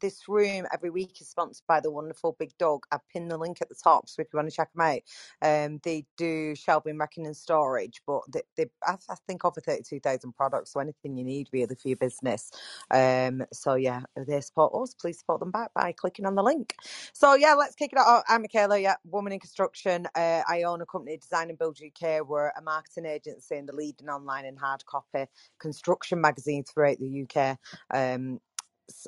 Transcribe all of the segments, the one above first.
this room every week is sponsored by the wonderful Big Dug. I've pinned the link at the top, so if you want to check them out, um, they do shelving, racking, and storage. But they, they I, I think over thirty-two thousand products, so anything you need really for your business. Um, so yeah, they support us. Please support them back by clicking on the link. So yeah, let's kick it off. I'm Michaela, yeah, woman in construction. Uh, I own a company, Design and Build UK. We're a marketing agency and the leading online and hard copy construction magazine throughout the UK. Um,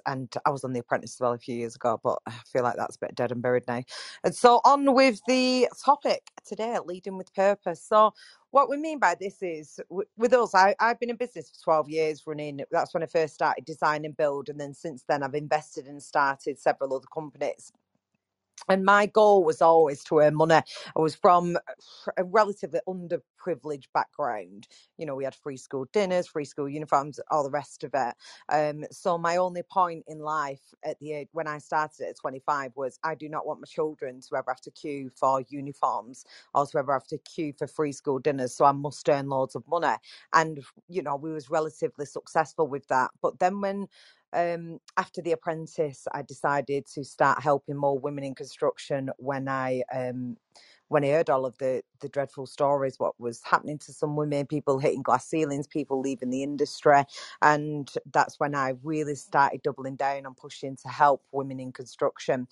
and I was on The Apprentice as well a few years ago, but I feel like that's a bit dead and buried now. And so on with the topic today, leading with purpose. So what we mean by this is with us, I, I've been in business for 12 years running. That's when I first started design and build. And then since then, I've invested and started several other companies and my goal was always to earn money. I was from a relatively underprivileged background. You know, we had free school dinners, free school uniforms, all the rest of it. Um, so my only point in life at the age when I started at 25 was I do not want my children to ever have to queue for uniforms or to ever have to queue for free school dinners. So I must earn loads of money. And you know, we was relatively successful with that. But then when um, after The Apprentice, I decided to start helping more women in construction when I um, when I heard all of the the dreadful stories, what was happening to some women, people hitting glass ceilings, people leaving the industry, and that's when I really started doubling down on pushing to help women in construction.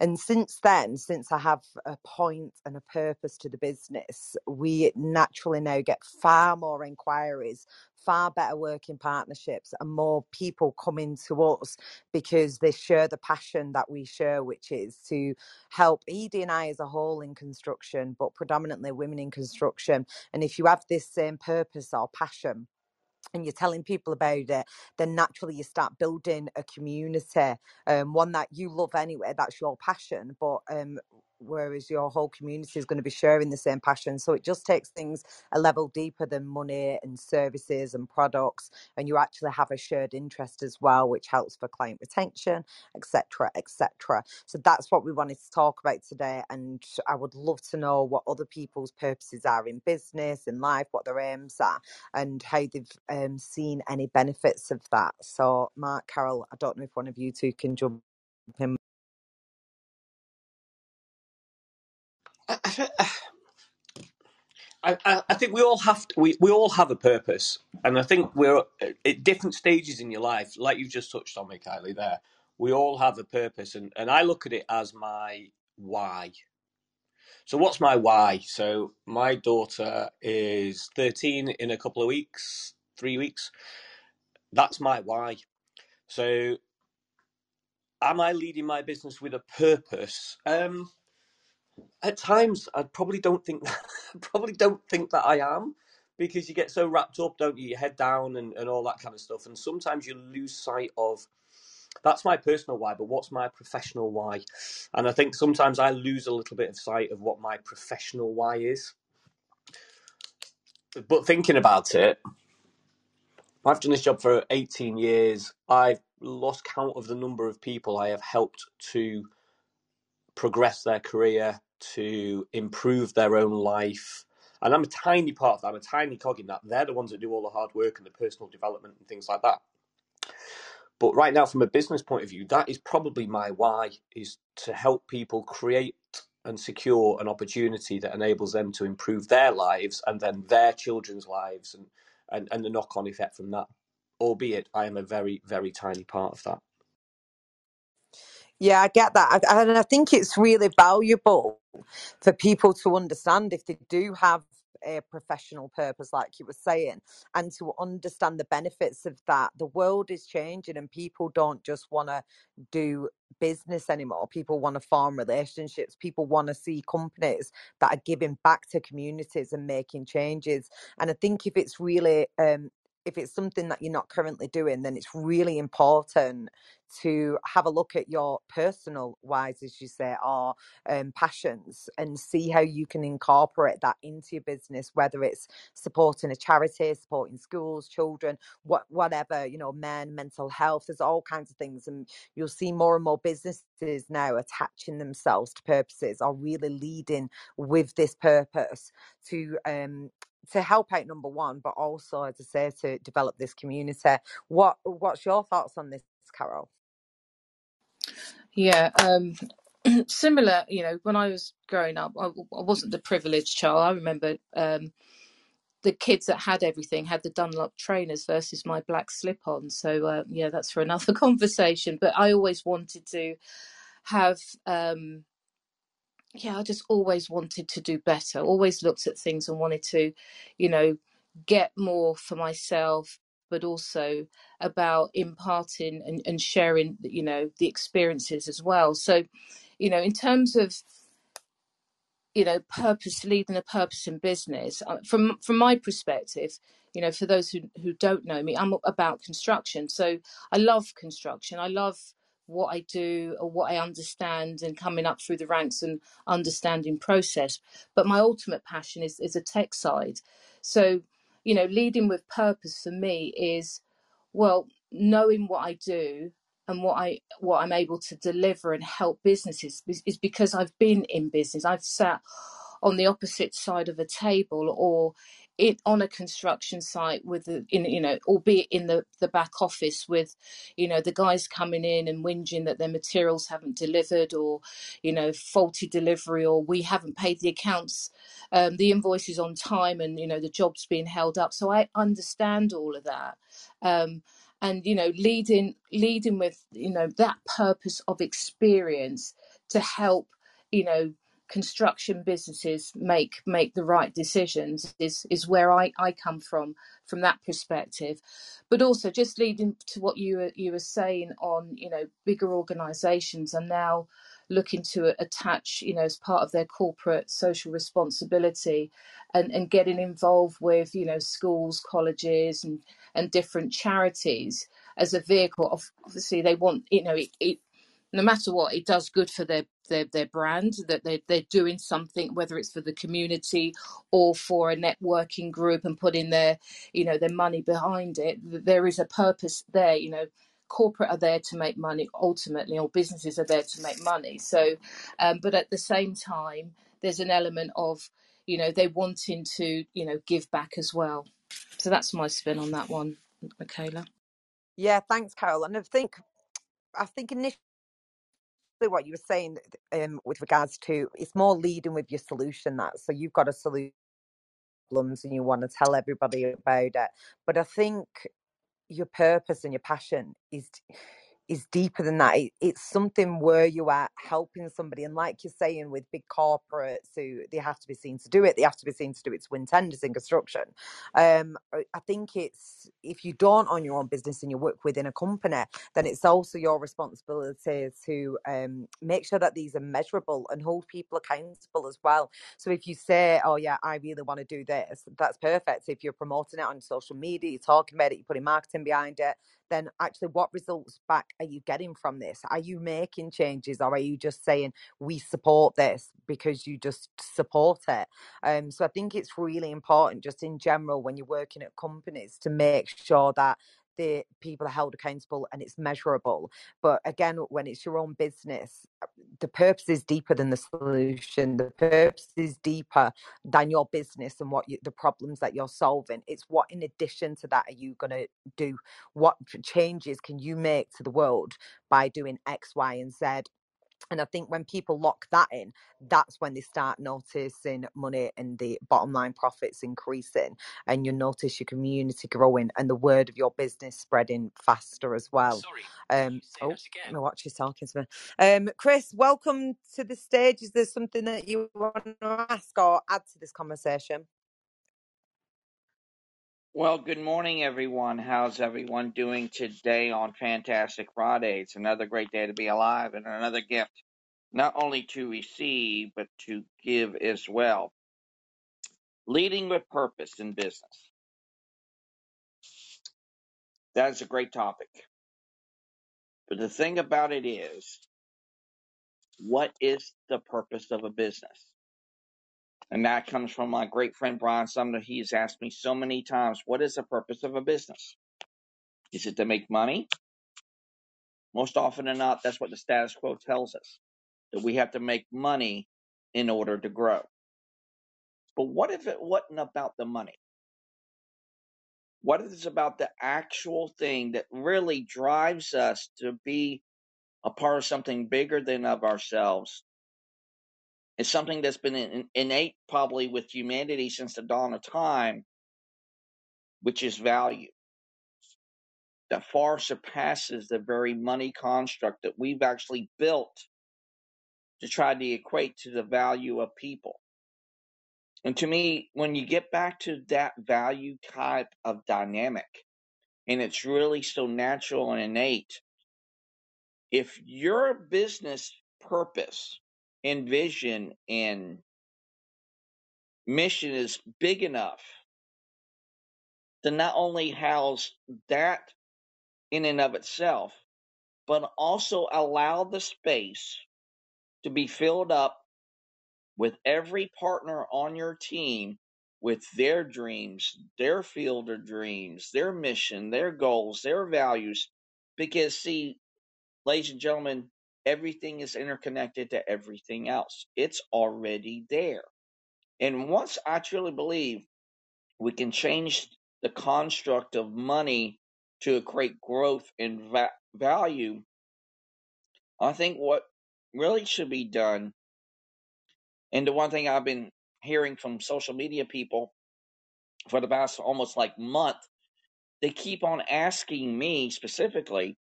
And since then, since I have a point and a purpose to the business, we naturally now get far more inquiries far better working partnerships and more people coming to us because they share the passion that we share, which is to help ED and I as a whole in construction, but predominantly women in construction. And if you have this same purpose or passion, and you're telling people about it, then naturally you start building a community, um, one that you love anyway. That's your passion, but um, whereas your whole community is going to be sharing the same passion. So it just takes things a level deeper than money and services and products, and you actually have a shared interest as well, which helps for client retention, etc., etc. So that's what we wanted to talk about today, and I would love to know what other people's purposes are in business, in life, what their aims are, and how they've um, seen any benefits of that. So, Mark, Carol, I don't know if one of you two can jump in I, I, think we all have to, we, we all have a purpose, and I think we're at different stages in your life, like you just touched on, Kylie. There, we all have a purpose, and, and I look at it as my why. So, what's my why? So, my daughter is thirteen in a couple of weeks, three weeks. That's my why. So, am I leading my business with a purpose? Um, at times I probably don't think that, probably don't think that I am because you get so wrapped up, don't you? Your head down and, and all that kind of stuff. And sometimes you lose sight of that's my personal why, but what's my professional why? And I think sometimes I lose a little bit of sight of what my professional why is. But thinking about it, I've done this job for 18 years. I've lost count of the number of people I have helped to progress their career, to improve their own life. And I'm a tiny part of that. I'm a tiny cog in that. They're the ones that do all the hard work and the personal development and things like that. But right now, from a business point of view, that is probably my why is to help people create and secure an opportunity that enables them to improve their lives and then their children's lives and, and, and the knock on effect from that. Albeit I am a very, very tiny part of that. Yeah, I get that. And I think it's really valuable for people to understand if they do have a professional purpose, like you were saying, and to understand the benefits of that. The world is changing, and people don't just want to do business anymore. People want to form relationships. People want to see companies that are giving back to communities and making changes. And I think if it's really um, if it's something that you're not currently doing, then it's really important to have a look at your personal whys, as you say, or um, passions, and see how you can incorporate that into your business, whether it's supporting a charity, supporting schools, children, what whatever, you know, men, mental health. There's all kinds of things, and you'll see more and more businesses now attaching themselves to purposes or really leading with this purpose to um, to help out number one, but also, as I say, to develop this community. What What's your thoughts on this, Carol? Yeah, um, similar. You know, when I was growing up, I, I wasn't the privileged child. I remember um, the kids that had everything had the Dunlop trainers versus my black slip on. So uh, yeah, that's for another conversation. But I always wanted to have. Um, yeah, I just always wanted to do better. Always looked at things and wanted to, you know, get more for myself, but also about imparting and, and sharing, you know, the experiences as well. So, you know, in terms of you know purpose leading a purpose in business Uh, from from my perspective you know for those who who don't know me i'm about construction so i love construction i love what i do or what i understand and coming up through the ranks and understanding process but my ultimate passion is is a tech side so you know leading with purpose for me is well knowing what i do and what I what I'm able to deliver and help businesses is, because I've been in business. I've sat on the opposite side of a table or it on a construction site with the in you know albeit in the the back office with you know the guys coming in and whinging that their materials haven't delivered or you know faulty delivery or we haven't paid the accounts um, the invoices on time and you know the jobs being held up. So i understand all of that. Um, and you know leading leading with you know that purpose of experience to help you know construction businesses make make the right decisions is is where I, I come from from that perspective. But also just leading to what you were you were saying on you know bigger organizations are now looking to attach you know as part of their corporate social responsibility and and getting involved with you know schools colleges and and different charities as a vehicle. Obviously they want you know it, it no matter what, it does good for their their, their brand that they they're doing something, whether it's for the community or for a networking group and putting their you know their money behind it. There is a purpose there, you know. Corporate are there to make money ultimately, or businesses are there to make money. So, um, but at the same time, there's an element of you know they wanting to you know give back as well. So that's my spin on that one, Michaela. Yeah, thanks, Carol. And I think I think initially what you were saying um, with regards to it's more leading with your solution that so you've got a solution problems and you want to tell everybody about it. But I think your purpose and your passion is is deeper than that. It, it's something where you are helping somebody, and like you're saying, with big corporates who they have to be seen to do it, they have to be seen to do it to win tenders in construction. Um, I think it's if you don't own your own business and you work within a company, then it's also your responsibility to um, make sure that these are measurable and hold people accountable as well. So if you say, "Oh yeah, I really want to do this," that's perfect. If you're promoting it on social media, you're talking about it, you're putting marketing behind it then actually what results back are you getting from this? Are you making changes or are you just saying we support this because you just support it? Um, so I think it's really important just in general when you're working at companies to make sure that the people are held accountable and it's measurable. But again, when it's your own business, the purpose is deeper than the solution. The purpose is deeper than your business and what you, the problems that you're solving. It's what, in addition to that, are you going to do? What changes can you make to the world by doing X, Y, and Z? And I think when people lock that in, that's when they start noticing money and the bottom line profits increasing. And you notice your community growing and the word of your business spreading faster as well. Sorry, um, oh, my watch is talking to me. Um, Chris, welcome to the stage. Is there something that you want to ask or add to this conversation? Well, good morning, everyone. How's everyone doing today on Fantastic Friday? It's another great day to be alive and another gift, not only to receive, but to give as well. Leading with purpose in business. That is a great topic. But the thing about it is, what is the purpose of a business? And that comes from my great friend Brian Sumner. He's asked me so many times, what is the purpose of a business? Is it to make money? Most often than not, that's what the status quo tells us. that we have to make money in order to grow. But what if it wasn't about the money? What if it's about the actual thing that really drives us to be a part of something bigger than of ourselves. It's something that's been in, innate probably with humanity since the dawn of time, which is value that far surpasses the very money construct that we've actually built to try to equate to the value of people. And to me, when you get back to that value type of dynamic, and it's really so natural and innate, if your business purpose and vision and mission is big enough to not only house that in and of itself, but also allow the space to be filled up with every partner on your team with their dreams, their field of dreams, their mission, their goals, their values. Because, see, ladies and gentlemen, everything is interconnected to everything else. It's already there. And once I truly believe we can change the construct of money to create growth and va- value, I think what really should be done, and the one thing I've been hearing from social media people for the past almost like month, they keep on asking me specifically,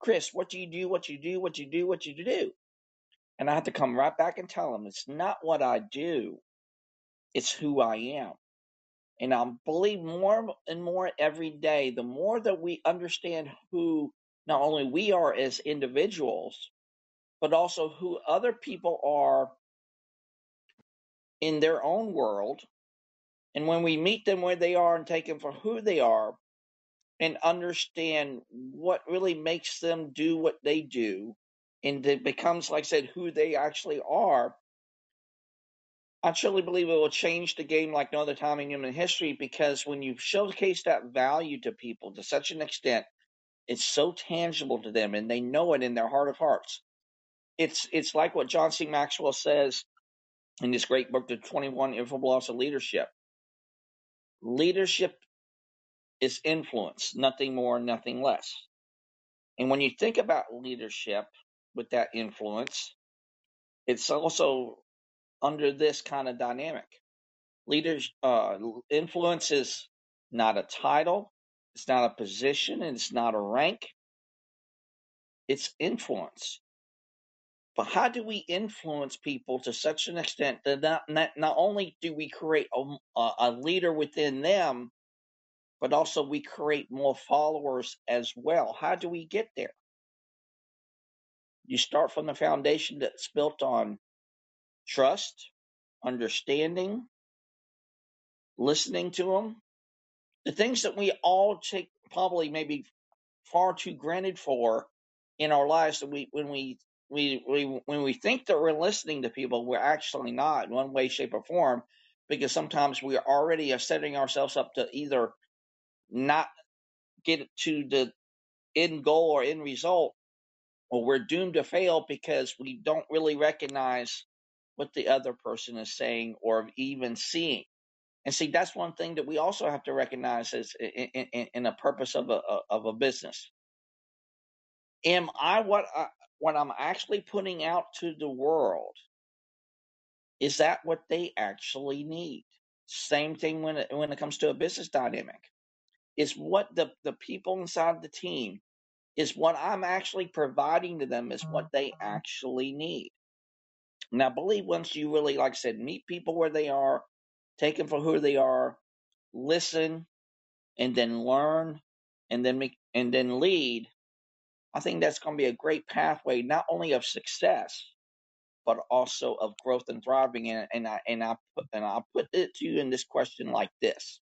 Chris, what do you do? What you do? What you do? What you do? And I have to come right back and tell them it's not what I do, it's who I am. And I believe more and more every day, the more that we understand who not only we are as individuals, but also who other people are in their own world. And when we meet them where they are and take them for who they are and understand what really makes them do what they do, and it becomes, like I said, who they actually are, I truly believe it will change the game like no other time in human history because when you showcase that value to people to such an extent, it's so tangible to them and they know it in their heart of hearts. It's it's like what John C. Maxwell says in this great book, The 21 Irrefutable Laws of Leadership. Leadership is influence, nothing more, nothing less. And when you think about leadership with that influence, it's also under this kind of dynamic. Leaders, uh, influence is not a title, it's not a position, and it's not a rank. It's influence. But how do we influence people to such an extent that not not, not only do we create a, a a leader within them, but also we create more followers as well? How do we get there? You start from the foundation that's built on trust, understanding, listening to them, the things that we all take probably maybe far too granted for in our lives that we when we we, we when we think that we're listening to people, we're actually not in one way, shape, or form, because sometimes we are already setting ourselves up to either not get to the end goal or end result, or we're doomed to fail because we don't really recognize what the other person is saying or even seeing. And see, that's one thing that we also have to recognize as in, in, in a purpose of a of a business am I what I, what I'm actually putting out to the world? Is that what they actually need? Same thing when it, when it comes to a business dynamic. Is what the the people inside the team is what I'm actually providing to them is what they mm-hmm. actually need. And I believe once you really, like I said, meet people where they are, take them for who they are, listen, and then learn, and then make and then lead. I think that's going to be a great pathway, not only of success, but also of growth and thriving. And, and I and I put and I put it to you in this question like this.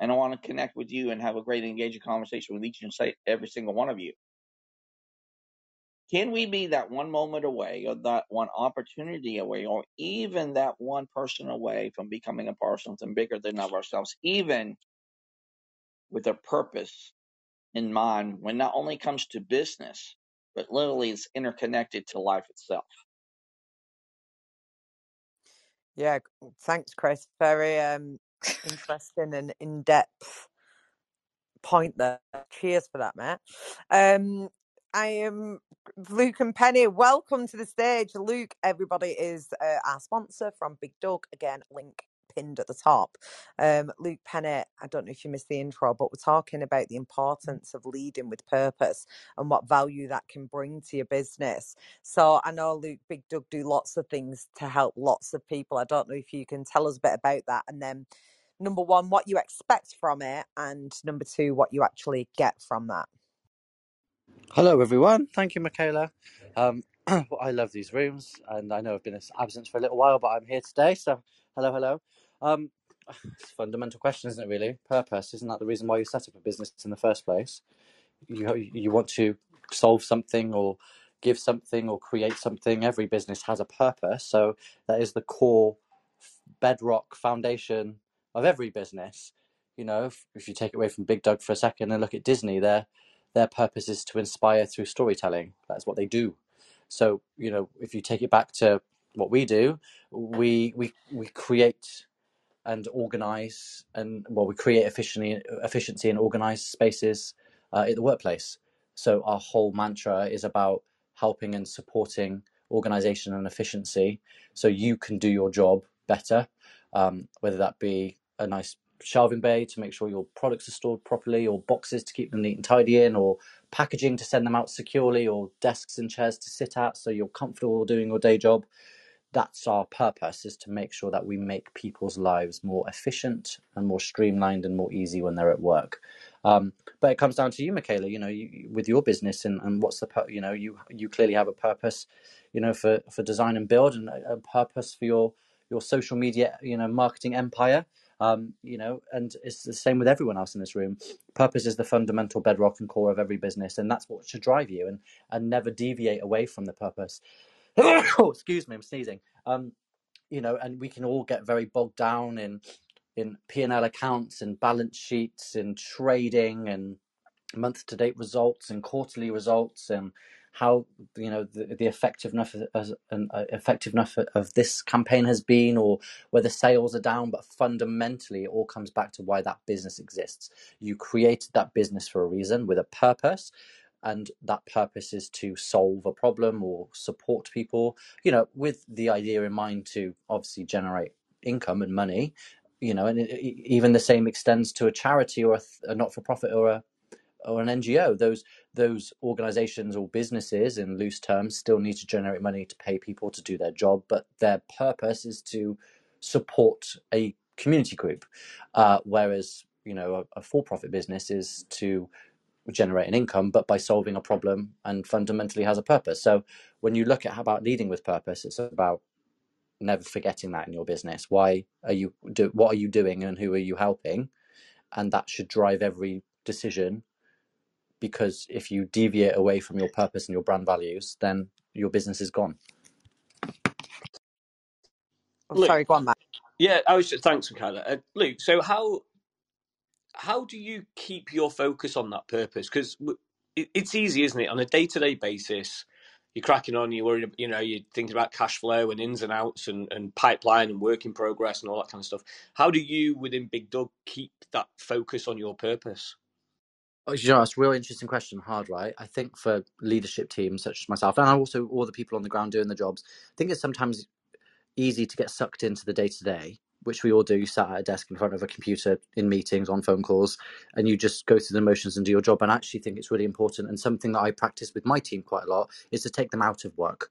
And I want to connect with you and have a great engaging conversation with each and every single one of you. Can we be that one moment away, or that one opportunity away, or even that one person away from becoming a part of something bigger than of ourselves, even with a purpose in mind when not only comes to business, but literally is interconnected to life itself? Yeah, thanks, Chris. Very um interesting and in depth point there. Cheers for that, Matt. Um, I am Luke and Penny. Welcome to the stage. Luke, everybody is uh, our sponsor from Big Dug. Again, link pinned at the top. Um, Luke Penny, I don't know if you missed the intro, but we're talking about the importance of leading with purpose and what value that can bring to your business. So I know Luke Big Dug do lots of things to help lots of people. I don't know if you can tell us a bit about that and then number one, what you expect from it, and number two, what you actually get from that. Hello, everyone. Thank you, Michaela. Um, well, I love these rooms, and I know I've been absent for a little while, but I'm here today. So, hello, hello. Um, it's a fundamental question, isn't it? Really, purpose isn't that the reason why you set up a business in the first place? You you want to solve something or give something or create something. Every business has a purpose, so that is the core bedrock foundation of every business. You know, if, if you take it away from Big Dug for a second and look at Disney, their their purpose is to inspire through storytelling. That's what they do. So, you know, if you take it back to what we do, we we we create and organize and well we create efficiency efficiency and organize spaces uh, at the workplace so our whole mantra is about helping and supporting organization and efficiency so you can do your job better um, whether that be a nice shelving bay to make sure your products are stored properly or boxes to keep them neat and tidy in or packaging to send them out securely or desks and chairs to sit at so you're comfortable doing your day job. That's our purpose is to make sure that we make people's lives more efficient and more streamlined and more easy when they're at work. Um, but it comes down to you michaela you know you, with your business and, and what's the you know you you clearly have a purpose you know for for design and build and a, a purpose for your your social media you know marketing empire um, you know and it's the same with everyone else in this room purpose is the fundamental bedrock and core of every business and that's what should drive you and and never deviate away from the purpose oh, excuse me, I'm sneezing. Um, you know, and we can all get very bogged down in in P and L accounts and balance sheets and trading and month to date results and quarterly results and how you know the, the effectiveness as an uh, effectiveness of this campaign has been or whether sales are down but fundamentally it all comes back to why that business exists. You created that business for a reason with a purpose and that purpose is to solve a problem or support people you know with the idea in mind to obviously generate income and money you know and it, even the same extends to a charity or a, a not-for-profit or a or an NGO those those organizations or businesses in loose terms still need to generate money to pay people to do their job but their purpose is to support a community group uh, whereas you know a, a for-profit business is to generate an income, but by solving a problem and fundamentally has a purpose. So when you look at how about leading with purpose, it's about never forgetting that in your business. Why are you do what are you doing and who are you helping? And that should drive every decision because if you deviate away from your purpose and your brand values, then your business is gone. Oh, Luke, sorry, go on, Matt. Yeah, I was just thanks, Michaela. Uh, Luke, so how how do you keep your focus on that purpose? Because it's easy, isn't it? On a day to day basis, you're cracking on, you're worried, you know, you're thinking about cash flow and ins and outs and, and pipeline and work in progress and all that kind of stuff. How do you, within Big Dug, keep that focus on your purpose? Oh, you know, it's a real interesting question, hard, right? I think for leadership teams such as myself, and also all the people on the ground doing the jobs, I think it's sometimes easy to get sucked into the day to day which we all do, you sat at a desk in front of a computer in meetings, on phone calls, and you just go through the motions and do your job. And I actually think it's really important. And something that I practice with my team quite a lot is to take them out of work.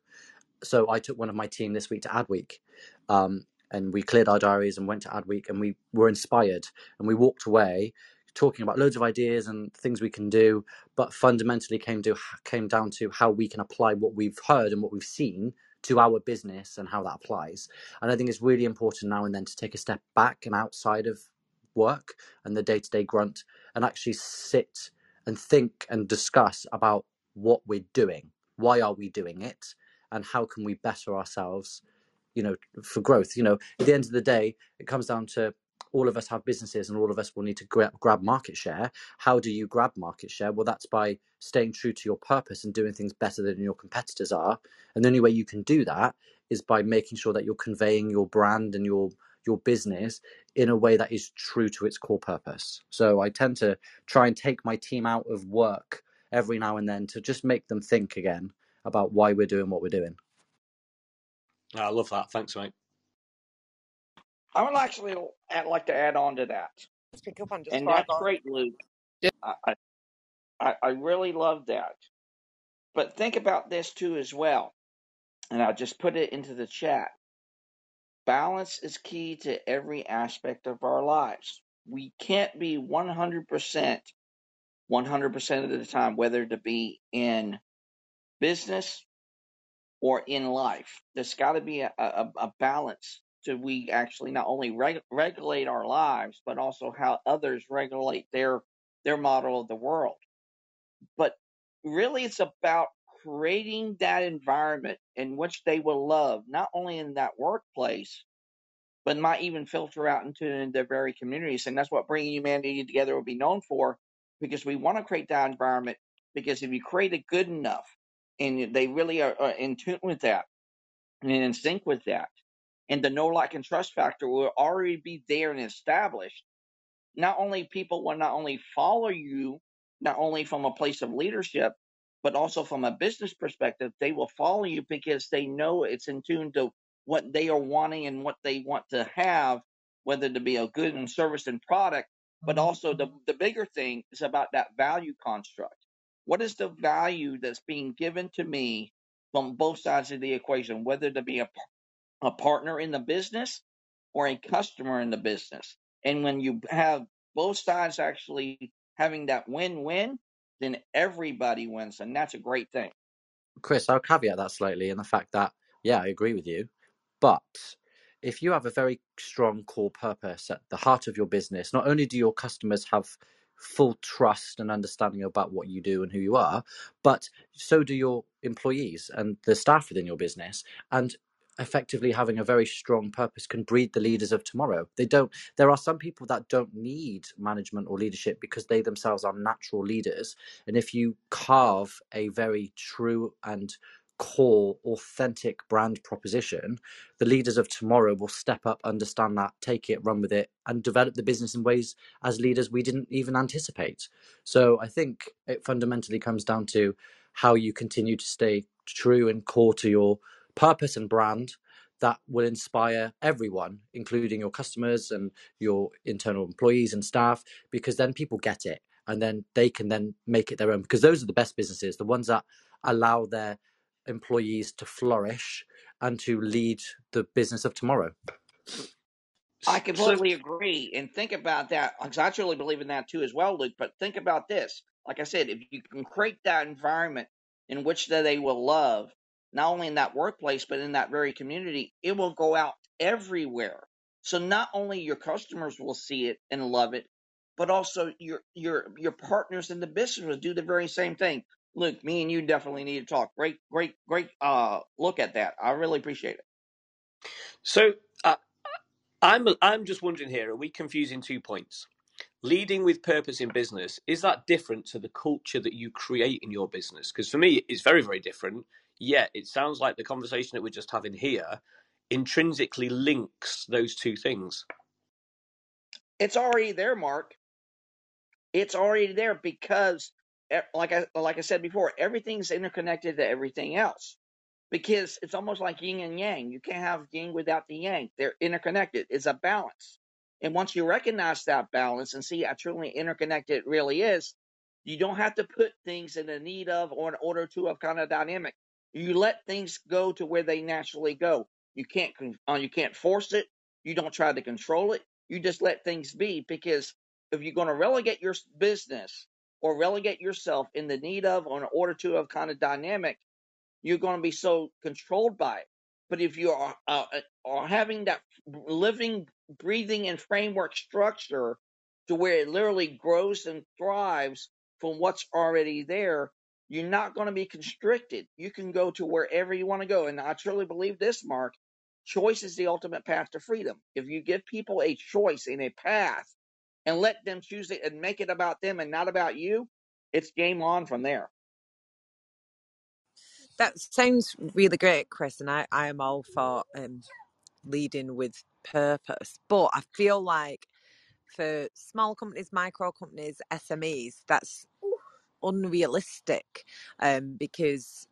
So I took one of my team this week to Adweek. Um, and we cleared our diaries and went to Adweek and we were inspired and we walked away talking about loads of ideas and things we can do, but fundamentally came to came down to how we can apply what we've heard and what we've seen to our business and how that applies. And I think it's really important now and then to take a step back and outside of work and the day to day grunt and actually sit and think and discuss about what we're doing. Why are we doing it? And how can we better ourselves, you know, for growth? You know, at the end of the day, it comes down to all of us have businesses and all of us will need to grab, market share. How do you grab market share? Well, that's by staying true to your purpose and doing things better than your competitors are. And the only way you can do that is by making sure that you're conveying your brand and your your business in a way that is true to its core purpose. So I tend to try and take my team out of work every now and then to just make them think again about why we're doing what we're doing. I love that. Thanks, mate. I would actually like to add on to that, Let's pick up on just and that's go. great, Luke. Yeah. I, I I really love that. But think about this too as well, and I'll just put it into the chat. Balance is key to every aspect of our lives. We can't be 100% 100% of the time, whether to be in business or in life. There's got to be a, a, a balance to we actually not only reg- regulate our lives, but also how others regulate their their model of the world. But really, it's about creating that environment in which they will love, not only in that workplace, but might even filter out into their very communities. And that's what bringing humanity together will be known for, because we want to create that environment. Because if you create it good enough, and they really are, are in tune with that and in sync with that, and the no like, and trust factor will already be there and established. Not only people will not only follow you, not only from a place of leadership, but also from a business perspective, they will follow you because they know it's in tune to what they are wanting and what they want to have, whether to be a good and service and product, but mm-hmm. also the, the bigger thing is about that value construct. What is the value that's being given to me from both sides of the equation, whether to be a a partner in the business or a customer in the business. And when you have both sides actually having that win win, then everybody wins. And that's a great thing. Chris, I'll caveat that slightly in the fact that, yeah, I agree with you. But if you have a very strong core purpose at the heart of your business, not only do your customers have full trust and understanding about what you do and who you are, but so do your employees and the staff within your business. And effectively having a very strong purpose can breed the leaders of tomorrow. They don't there are some people that don't need management or leadership because they themselves are natural leaders. And if you carve a very true and core authentic brand proposition the leaders of tomorrow will step up understand that take it run with it and develop the business in ways as leaders we didn't even anticipate so i think it fundamentally comes down to how you continue to stay true and core to your purpose and brand that will inspire everyone, including your customers and your internal employees and staff, because then people get it and then they can then make it their own. Because those are the best businesses, the ones that allow their employees to flourish and to lead the business of tomorrow. I So, completely agree. And think about that because I truly believe in that too as well, Luke. But think about this. Like I said, if you can create that environment in which that they will love, not only in that workplace, but in that very community, it will go out everywhere. So not only your customers will see it and love it, but also your your your partners in the business will do the very same thing. Luke, me and you definitely need to talk. Great, great, great uh look at that. I really appreciate it. so uh, I'm I'm just wondering here: Are we confusing two points? Leading with purpose in business is that different to the culture that you create in your business? Because for me, it's very very different. Yet it sounds like the conversation that we're just having here intrinsically links those two things. It's already there, Mark It's already there because, e- like I like I said before, everything's interconnected to everything else. Because it's almost like yin and yang. You can't have yin without the yang. They're interconnected. It's a balance. And once you recognize that balance and see how truly interconnected it really is, you don't have to put things in the need of or in order to of kind of dynamic. You let things go to where they naturally go. You can't uh, you can't force it. You don't try to control it. You just let things be because if you're going to relegate your business or relegate yourself in the need of or an order to of kind of dynamic, you're going to be so controlled by it. But if you are uh, uh, are having that living, breathing, and framework structure to where it literally grows and thrives from what's already there, you're not going to be constricted. You can go to wherever you want to go. And I truly believe this, Mark. Choice is the ultimate path to freedom. If you give people a choice and a path and let them choose it and make it about them and not about you, it's game on from there. That sounds really great, Chris, and I, I am all for um, leading with purpose. But I feel like for small companies, micro companies, SMEs, that's unrealistic um, because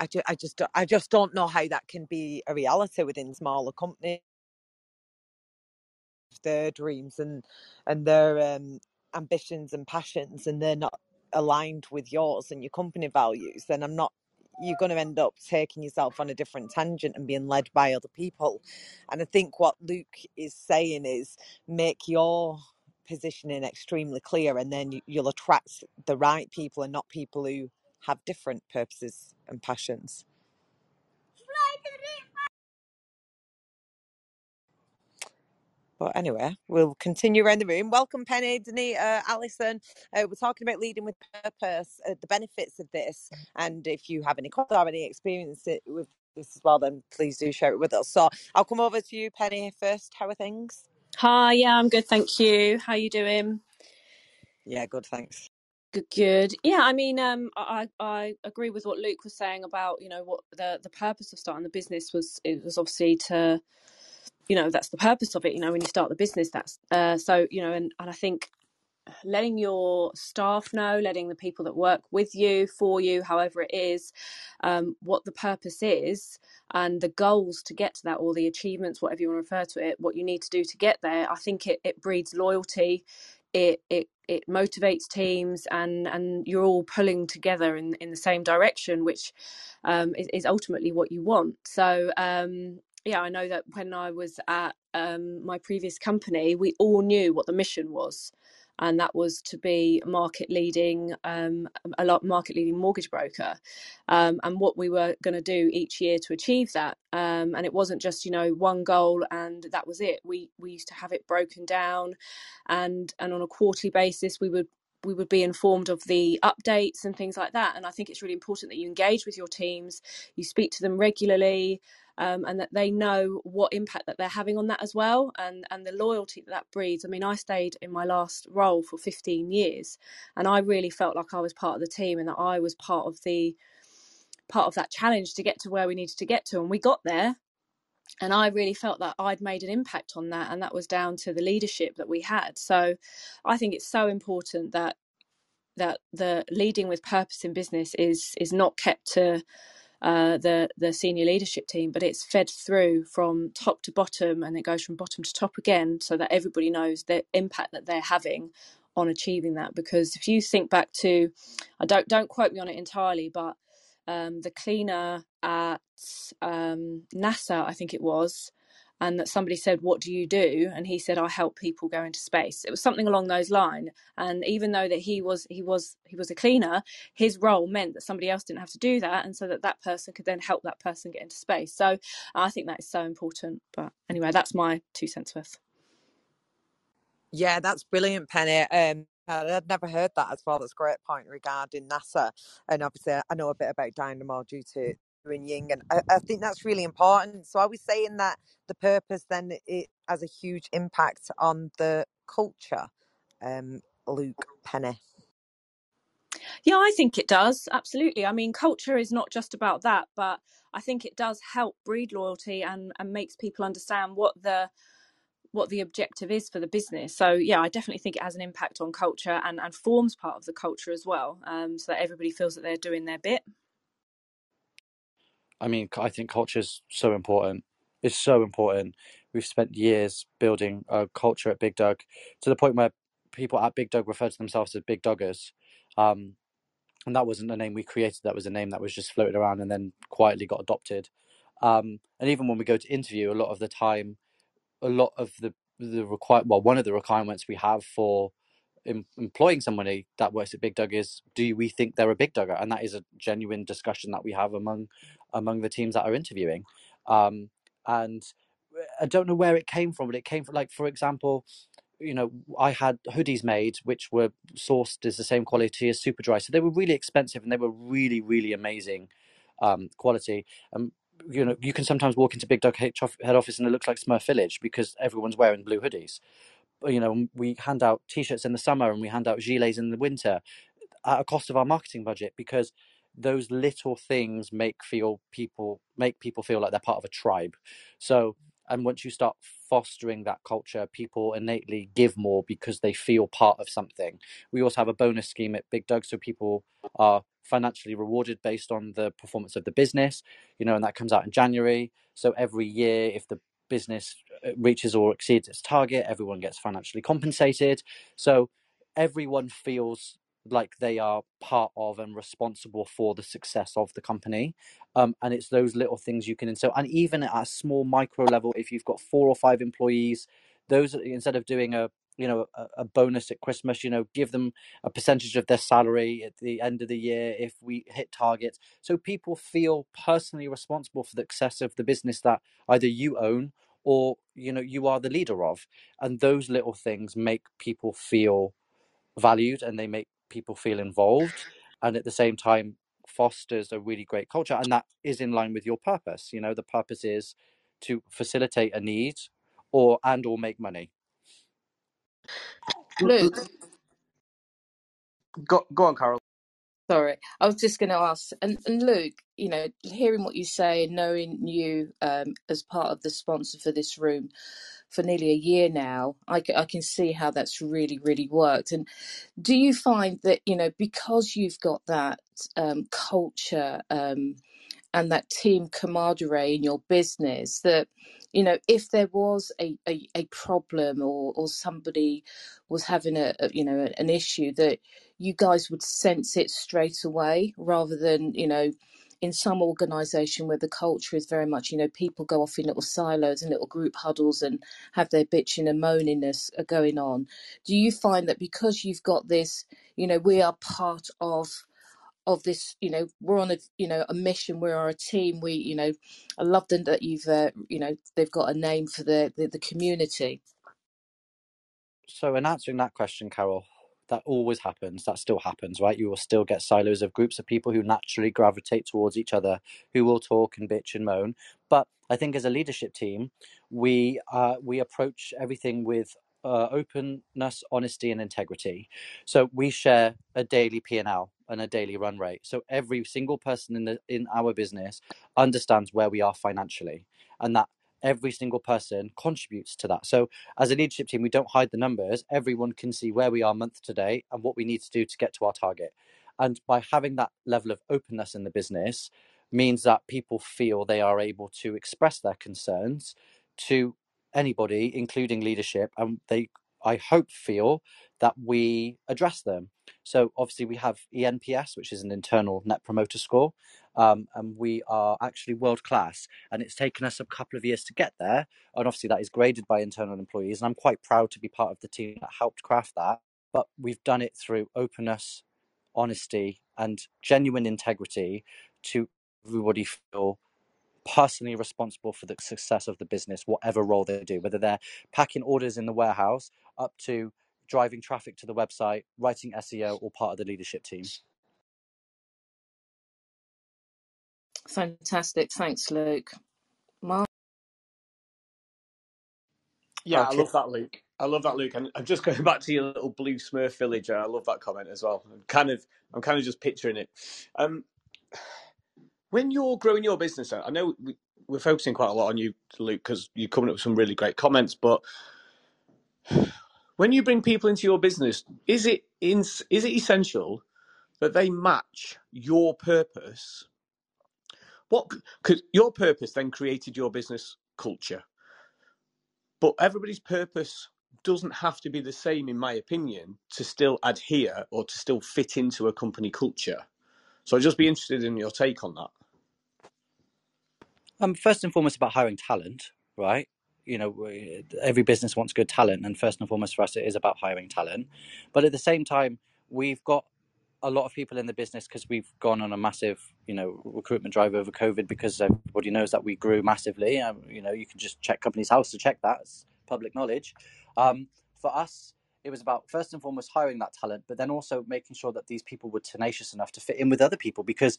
I, ju- I just I just don't know how that can be a reality within smaller companies. Their dreams and and their um, ambitions and passions and they're not aligned with yours and your company values then i'm not you're going to end up taking yourself on a different tangent and being led by other people. And i think what luke is saying is make your positioning extremely clear and then you, you'll attract the right people and not people who have different purposes and passions But anyway, we'll continue around the room. Welcome, Penny, Danita, Alison. Uh, we're talking about leading with purpose, uh, the benefits of this. And if you have any comments or any experience with this as well, then please do share it with us. So I'll come over to you, Penny, first. How are things? Hi, yeah, I'm good, thank you. How are you doing? Yeah, good, thanks. Good, good. Yeah, I mean, um, I I agree with what Luke was saying about you know what the the purpose of starting the business was. It was obviously to you know that's the purpose of it. You know, when you start the business, that's uh, so you know, and and I think letting your staff know, letting the people that work with you, for you, however it is, um, what the purpose is and the goals to get to that, or the achievements, whatever you want to refer to it, what you need to do to get there. I think it, it breeds loyalty. It, it it motivates teams and and you're all pulling together in in the same direction which um, is, is ultimately what you want so um, yeah i know that when i was at um, my previous company we all knew what the mission was and that was to be market leading, um, a lot market leading mortgage broker, um, and what we were going to do each year to achieve that. Um, and it wasn't just you know one goal and that was it. We we used to have it broken down, and and on a quarterly basis we would we would be informed of the updates and things like that. And I think it's really important that you engage with your teams, you speak to them regularly, um, and that they know what impact that they're having on that as well, and and the loyalty that that breeds. I mean, I stayed in my last role for 15 years, and I really felt like I was part of the team and that I was part of the part of that challenge to get to where we needed to get to, and we got there. And I really felt that I'd made an impact on that, and that was down to the leadership that we had. So, I think it's so important that that the leading with purpose in business is is not kept to uh, the the senior leadership team, but it's fed through from top to bottom, and it goes from bottom to top again, so that everybody knows the impact that they're having on achieving that. Because if you think back to, I don't don't quote me on it entirely, but um, the cleaner at um, NASA, I think it was, and that somebody said, "What do you do?" and he said, "I help people go into space." It was something along those lines. And even though that he was he was he was a cleaner, his role meant that somebody else didn't have to do that, and so that that person could then help that person get into space. So I think that is so important. But anyway, that's my two cents worth. Yeah, that's brilliant, Penny. Um, I'd never heard that as well. That's a great point regarding NASA. And obviously, I know a bit about Dynamo due to doing Ying, and I, I think that's really important. So, are we saying that the purpose then it has a huge impact on the culture? Um, Luke Penny. Yeah, I think it does. Absolutely. I mean, culture is not just about that, but I think it does help breed loyalty and, and makes people understand what the what the objective is for the business. So yeah, I definitely think it has an impact on culture and, and forms part of the culture as well, um, so that everybody feels that they're doing their bit. I mean, I think culture is so important. It's so important. We've spent years building a culture at Big Dug to the point where people at Big Dug refer to themselves as Big Duggers. Um, and that wasn't a name we created, that was a name that was just floated around and then quietly got adopted. Um, and even when we go to interview, a lot of the time, a lot of the the require well, one of the requirements we have for em- employing somebody that works at Big Dug is do we think they're a Big Dugger? And that is a genuine discussion that we have among among the teams that are interviewing. Um, and I don't know where it came from, but it came from like, for example, you know, I had hoodies made which were sourced as the same quality as Superdry, so they were really expensive and they were really, really amazing um, quality. And you know, you can sometimes walk into Big Dug head office and it looks like Smurf Village because everyone's wearing blue hoodies. You know, we hand out T-shirts in the summer and we hand out gilets in the winter uh, at a cost of our marketing budget because those little things make feel people make people feel like they're part of a tribe. So and once you start fostering that culture people innately give more because they feel part of something we also have a bonus scheme at big dug so people are financially rewarded based on the performance of the business you know and that comes out in january so every year if the business uh, reaches or exceeds its target everyone gets financially compensated. So everyone feels like they are part of and responsible for the success of the company. Um, and it's those little things you can instill. And even at a small micro level if you've got four or five employees those instead of doing a you know a, a bonus at christmas you know give them a percentage of their salary at the end of the year if we hit targets. So people feel personally responsible for the success of the business that either you own or you know you are the leader of. And those little things make people feel valued and they make people feel involved and at the same time fosters a really great culture. And that is in line with your purpose. You know the purpose is to facilitate a need or and or make money Luke, Go, go on, Carol. sorry, I was just going to ask, and, and Luke, you know, hearing what you say, and knowing you um, as part of the sponsor for this room for nearly a year now, I, c- I can see how that's really, really worked. And do you find that, you know, because you've got that um, culture, um, and that team camaraderie in your business that you know if there was a, a, a problem or or somebody was having a, a you know an issue that you guys would sense it straight away rather than you know in some organization where the culture is very much you know people go off in little silos and little group huddles and have their bitching and moaningness uh, going on. Do you find that because you've got this you know we are part of of this you know we're on a you know a mission we are a team we you know i love them that you've uh, you know they've got a name for the the, the community So, in answering that question, Carol, that always happens. That still happens, right? You will still get silos of groups of people who naturally gravitate towards each other, who will talk and bitch and moan. But I think as a leadership team, we uh, we approach everything with uh, openness, honesty, and integrity. So we share a daily P and L and a daily run rate. So every single person in the in our business understands where we are financially, and that every single person contributes to that. So as a leadership team, we don't hide the numbers. Everyone can see where we are month to date and what we need to do to get to our target. And by having that level of openness in the business, means that people feel they are able to express their concerns to anybody, including leadership, and they, I hope, feel that we address them. So obviously, we have ENPS, which is an internal Net Promoter Score, um, and we are actually world class. And it's taken us a couple of years to get there, and obviously that is graded by internal employees and i'm quite proud to be part of the team that helped craft that but we've done it through openness honesty and genuine integrity to everybody feel personally responsible for the success of the business whatever role they do whether they're packing orders in the warehouse up to driving traffic to the website writing seo or part of the leadership team fantastic thanks luke mark Yeah, I love that, Luke. I love that, Luke. And I'm just going back to your little blue Smurf villager. I love that comment as well. I'm kind of, I'm kind of just picturing it. Um, when you're growing your business, I know we, we're focusing quite a lot on you, Luke, because you're coming up with some really great comments. But when you bring people into your business, is it in, is it essential that they match your purpose? What because your purpose then created your business culture But everybody's purpose doesn't have to be the same, in my opinion, to still adhere or to still fit into a company culture. So I'd just be interested in your take on that. Um, first and foremost about hiring talent, right? You know, every business wants good talent, and first and foremost for us, it is about hiring talent. But at the same time, we've got a lot of people in the business because we've gone on a massive, you know, recruitment drive over COVID because everybody knows that we grew massively. Um, you know, you can just check Companies House to check that; it's public knowledge. Um, for us, it was about first and foremost hiring that talent, but then also making sure that these people were tenacious enough to fit in with other people because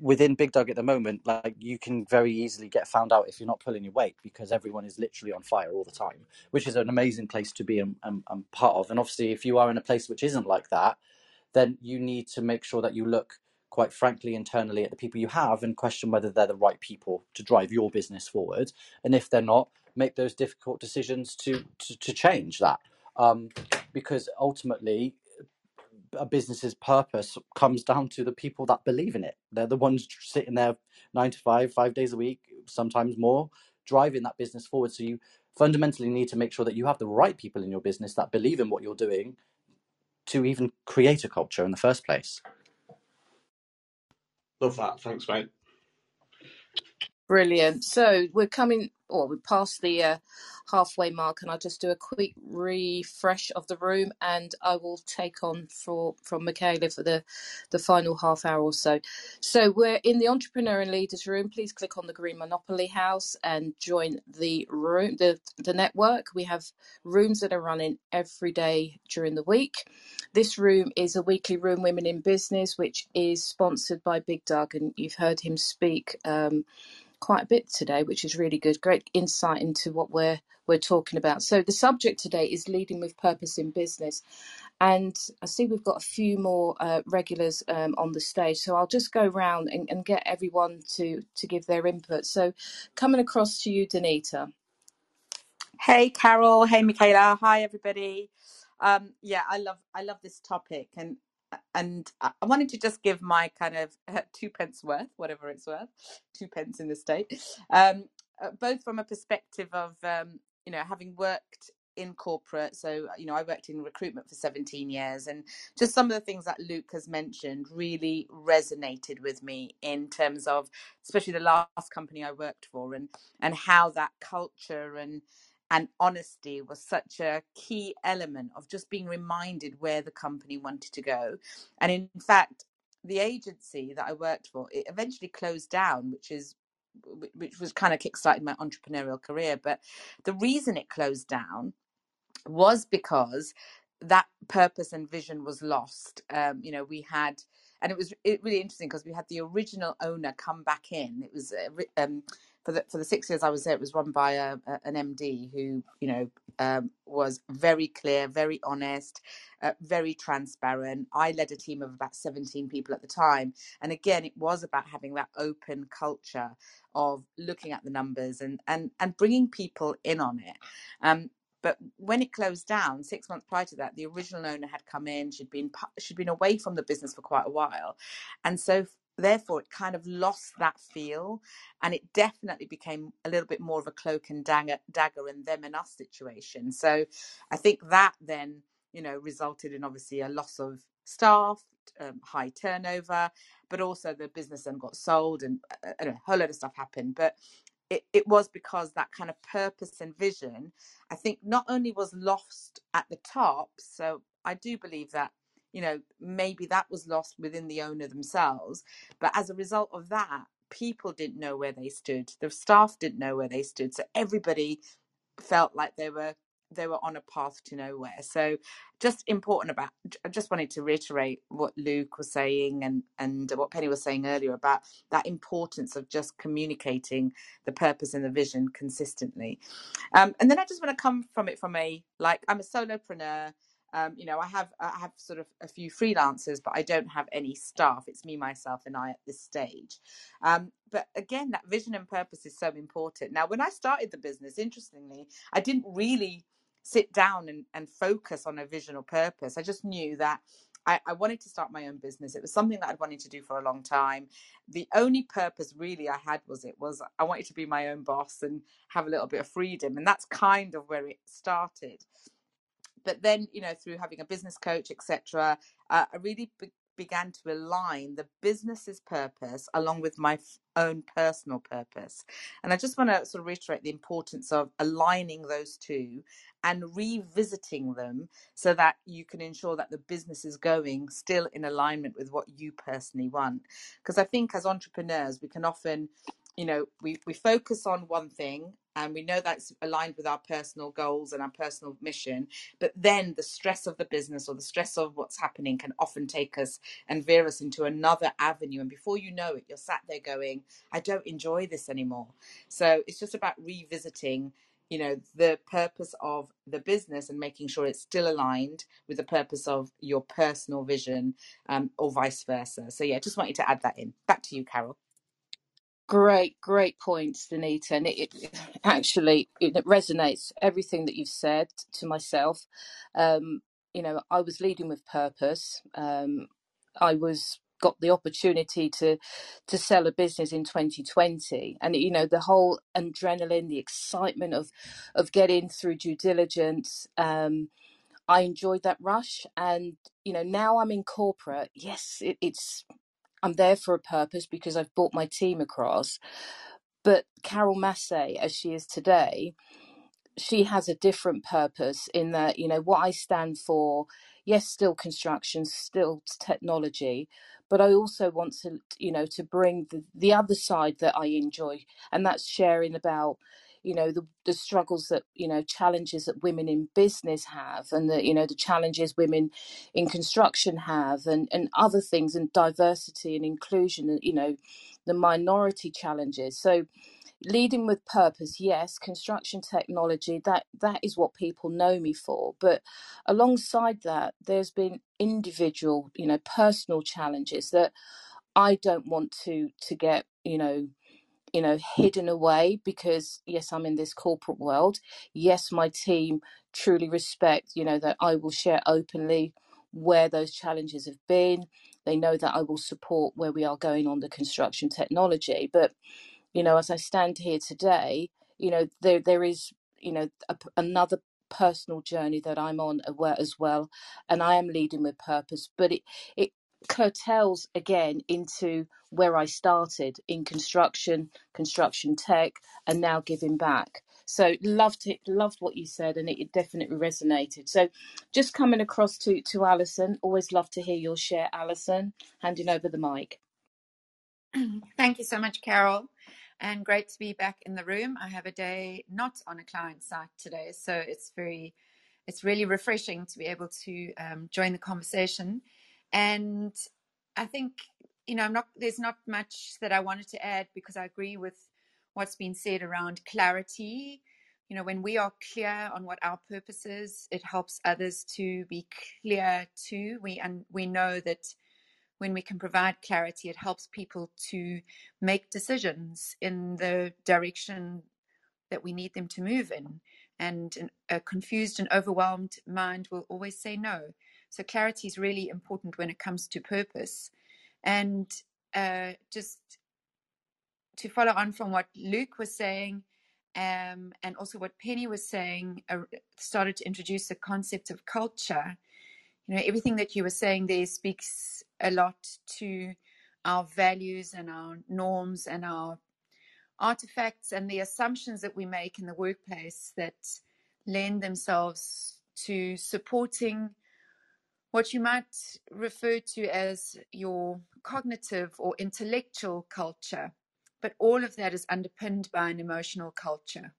within Big Dug at the moment, like you can very easily get found out if you're not pulling your weight because everyone is literally on fire all the time, which is an amazing place to be and, and, and part of. And obviously, if you are in a place which isn't like that, then you need to make sure that you look quite frankly, internally at the people you have and question whether they're the right people to drive your business forward. And if they're not, make those difficult decisions to to, to change that. Um, because ultimately, a business's purpose comes down to the people that believe in it. They're the ones sitting there nine to five, five days a week, sometimes more, driving that business forward. So you fundamentally need to make sure that you have the right people in your business that believe in what you're doing to even create a culture in the first place. Love that. Thanks, mate. Brilliant. So we're coming, or we're past the uh, halfway mark, and I'll just do a quick refresh of the room, and I will take on for from Michaela for the the final half hour or so. So we're in the entrepreneur and leaders room. Please click on the green Monopoly House and join the room, the the network. We have rooms that are running every day during the week. This room is a weekly room, Women in Business, which is sponsored by Big Dug, and you've heard him speak. Um, quite a bit today, which is really good. Great insight into what we're we're talking about. So the subject today is leading with purpose in business, and I see we've got a few more uh, regulars um, on the stage. So I'll just go round and, and get everyone to to give their input. So coming across to you, Danita. Hey Carol, hey Michaela, hi everybody. Um, yeah, I love I love this topic, and and I wanted to just give my kind of two pence worth, whatever it's worth, two pence in the state, um, uh, both from a perspective of um, you know having worked in corporate. So you know, I worked in recruitment for 17 years, and just some of the things that Luke has mentioned really resonated with me in terms of, especially the last company I worked for, and and how that culture and and honesty was such a key element of just being reminded where the company wanted to go. And in fact, the agency that I worked for, it eventually closed down, which is which was kind of kickstarting my entrepreneurial career. But the reason it closed down was because that purpose and vision was lost. Um, you know, we had, and it was really interesting because we had the original owner come back in. It was um, for the for the six years I was there. It was run by a, a, an MD who, you know, um, was very clear, very honest, uh, very transparent. I led a team of about seventeen people at the time, and again, it was about having that open culture of looking at the numbers and and and bringing people in on it. Um, but when it closed down six months prior to that the original owner had come in she'd been she'd been away from the business for quite a while and so therefore it kind of lost that feel and it definitely became a little bit more of a cloak and dagger, dagger and them and us situation. So i think that then you know resulted in obviously a loss of staff um, high turnover but also the business then got sold and uh, uh, a whole lot of stuff happened. But it, it was because that kind of purpose and vision i think not only was lost at the top so i do believe that you know maybe that was lost within the owner themselves but as a result of that people didn't know where they stood. The staff didn't know where they stood so everybody felt like they were they were on a path to nowhere. So just important about i just wanted to reiterate what luke was saying and and what penny was saying earlier about that importance of just communicating the purpose and the vision consistently. Um, and then i just want to come from it from a like i'm a solopreneur um, you know i have i have sort of a few freelancers but i don't have any staff. It's me myself and i at this stage. Um, but again that vision and purpose is so important. Now when i started the business interestingly i didn't really sit down and, and focus on a vision or purpose. I just knew that I, I wanted to start my own business. It was something that i'd wanted to do for a long time. The only purpose really i had was it was i wanted to be my own boss and have a little bit of freedom and that's kind of where it started but then you know through having a business coach etc uh, i really be- began to align the business's purpose along with my f- own personal purpose. And i just want to sort of reiterate the importance of aligning those two and revisiting them so that you can ensure that the business is going still in alignment with what you personally want. Because i think as entrepreneurs we can often you know we, we focus on one thing and we know that's aligned with our personal goals and our personal mission but then the stress of the business or the stress of what's happening can often take us and veer us into another avenue. And before you know it you're sat there going i don't enjoy this anymore. So it's just about revisiting you know the purpose of the business and making sure it's still aligned with the purpose of your personal vision um, or vice versa. So yeah just want you to add that in. Back to you carol Great, great points, Danita. And it, it actually it resonates everything that you've said to myself. Um, you know, I was leading with purpose. Um, I was got the opportunity to to sell a business in 2020 and you know the whole adrenaline the excitement of of getting through due diligence um I enjoyed that rush and you know now I'm in corporate yes it, it's I'm there for a purpose because I've brought my team across. But Carol Massey, as she is today, she has a different purpose in that, you know, what I stand for, yes, still construction, still technology, but I also want to, you know, to bring the, the other side that I enjoy, and that's sharing about you know the the struggles that you know challenges that women in business have and the you know the challenges women in construction have and and other things and diversity and inclusion and you know the minority challenges. So leading with purpose yes construction technology that that is what people know me for. But alongside that there's been individual you know personal challenges that i don't want to to get you know you know hidden away because yes i'm in this corporate world. Yes my team truly respect you know that i will share openly where those challenges have been. They know that i will support where we are going on the construction technology. But you know as i stand here today you know there there is you know a, another personal journey that i'm on as well and i am leading with purpose. But it it curtails again into where i started in construction construction tech and now giving back so loved it loved what you said and it, it definitely resonated so just coming across to to alison always love to hear your share alison handing over the mic Thank you so much, Carol. And great to be back in the room. I have a day not on a client site today, so it's very, it's really refreshing to be able to um, join the conversation. And I think, you know, I'm not, there's not much that I wanted to add because I agree with what's been said around clarity. You know, when we are clear on what our purpose is, it helps others to be clear too. We and we know that when we can provide clarity, it helps people to make decisions in the direction that we need them to move in. And a confused and overwhelmed mind will always say no. So, clarity is really important when it comes to purpose. And uh, just to follow on from what Luke was saying, um, and also what Penny was saying, uh, started to introduce the concept of culture you know everything that you were saying there speaks a lot to our values and our norms and our artifacts and the assumptions that we make in the workplace that lend themselves to supporting what you might refer to as your cognitive or intellectual culture. But all of that is underpinned by an emotional culture.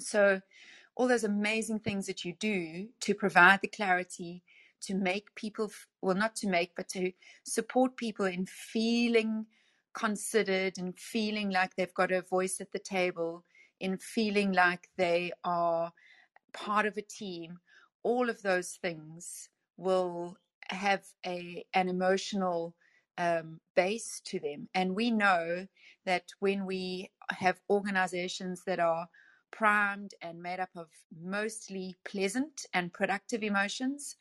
So, all those amazing things that you do to provide the clarity, to make people, well, not to make, but to support people in feeling considered and feeling like they've got a voice at the table, in feeling like they are part of a team. All of those things will have a an emotional um, base to them, and we know that when we have organizations that are primed and made up of mostly pleasant and productive emotions,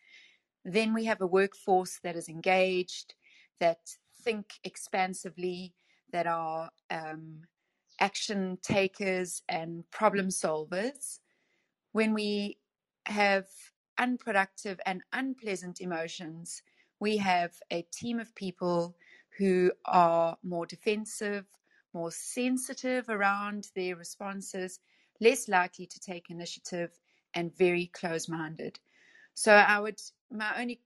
then we have a workforce that is engaged, that think expansively, that are um, action takers and problem solvers. When we have unproductive and unpleasant emotions, we have a team of people who are more defensive, more sensitive around their responses, less likely to take initiative, and very close minded. So I would my only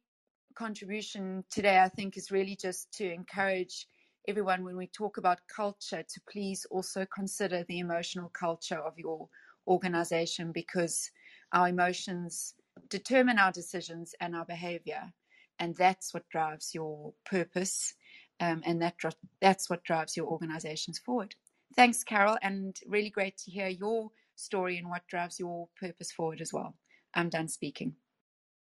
contribution today, I think, is really just to encourage everyone when we talk about culture to please also consider the emotional culture of your organization because our emotions determine our decisions and our behavior. And that's what drives your purpose. Um, and that that's what drives your organizations forward. Thanks, Carol, and really great to hear your story and what drives your purpose forward as well. I'm done speaking.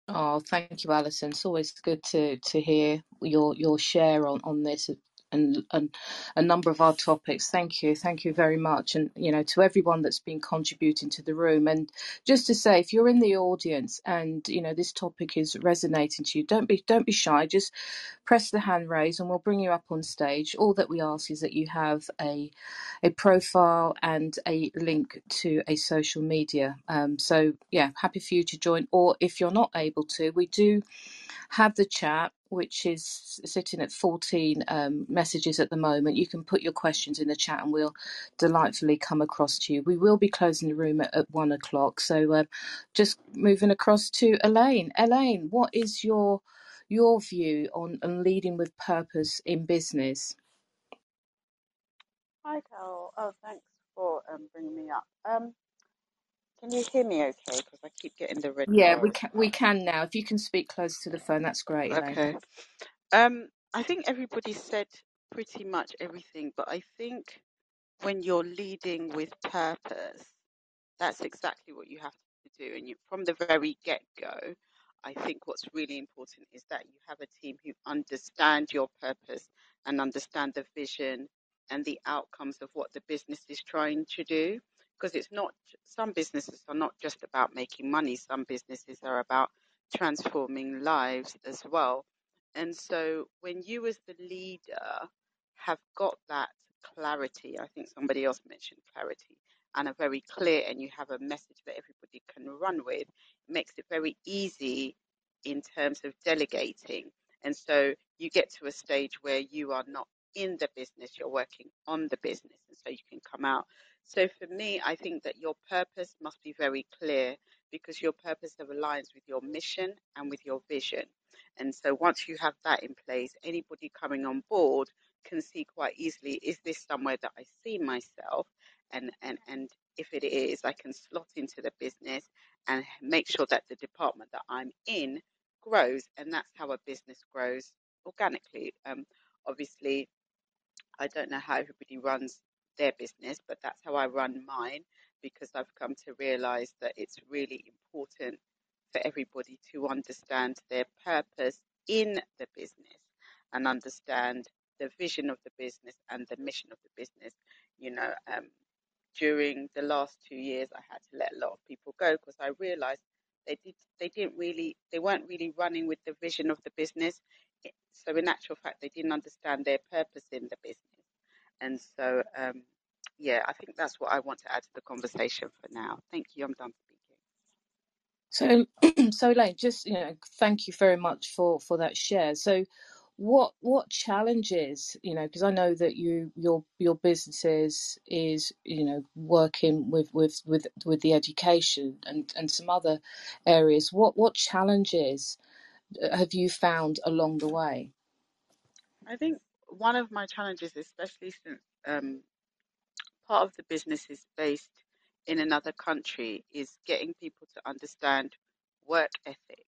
Oh, thank you, Alison. It's always good to to hear your your share on on this and and a number of our topics. Thank you, thank you very much, and you know to everyone that's been contributing to the room. And just to say, if you're in the audience and you know this topic is resonating to you, don't be don't be shy. Just press the hand raise, and we'll bring you up on stage. All that we ask is that you have a a profile and a link to a social media. Um, so yeah, happy for you to join. Or if you're not able to, we do have the chat, which is sitting at 14 um, messages at the moment. You can put your questions in the chat and we'll delightfully come across to you. We will be closing the room at, at one o'clock. So uh, just moving across to Elaine. Elaine, what is your your view on, on leading with purpose in business? Hi, Carol. Oh, thanks for um, bringing me up. Um, can you hear me okay? Because I keep getting the red Yeah, we can we can now. If you can speak close to the phone, that's great, Elaine. Okay. Um, I think everybody said pretty much everything, but I think when you're leading with purpose, that's exactly what you have to do. And you, from the very get go, I think what's really important is that you have a team who understand your purpose and understand the vision and the outcomes of what the business is trying to do. Because it's not, some businesses are not just about making money, some businesses are about transforming lives as well. And so when you, as the leader, have got that clarity, I think somebody else mentioned clarity, and are very clear, and you have a message that everybody can run with, it makes it very easy in terms of delegating. And so you get to a stage where you are not in the business, you're working on the business, and so you can come out. So for me, I think that your purpose must be very clear because your purpose aligns with your mission and with your vision. And so once you have that in place, anybody coming on board can see quite easily is this somewhere that I see myself? And, and, and if it is, I can slot into the business and make sure that the department that I'm in grows. And that's how a business grows organically. Um, obviously, I don't know how everybody runs their business, but that's how I run mine because I've come to realize that it's really important for everybody to understand their purpose in the business and understand the vision of the business and the mission of the business. You know, um, during the last two years, I had to let a lot of people go because I realized they did they didn't really they weren't really running with the vision of the business. So in actual fact, they didn't understand their purpose in the business. And so, um, yeah, I think that's what I want to add to the conversation for now. Thank you. I'm done speaking. So, so Elaine, just you know, thank you very much for for that share. So, what what challenges, you know, because I know that you your your businesses is you know working with with with with the education and and some other areas. What what challenges uh, have you found along the way? I think one of my challenges, especially since um, part of the business is based in another country, is getting people to understand work ethic.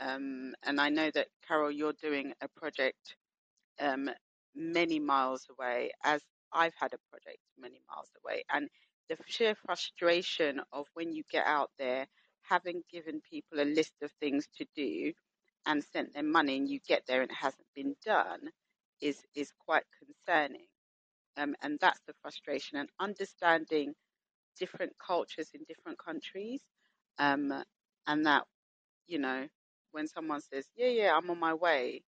Um, and I know that, Carol, you're doing a project um, many miles away, as I've had a project many miles away. And the sheer frustration of when you get out there, having given people a list of things to do and sent them money, and you get there and it hasn't been done, is is quite concerning. Um, and that's the frustration and understanding different cultures in different countries, um, and that you know when someone says, "Yeah, yeah, I'm on my way,"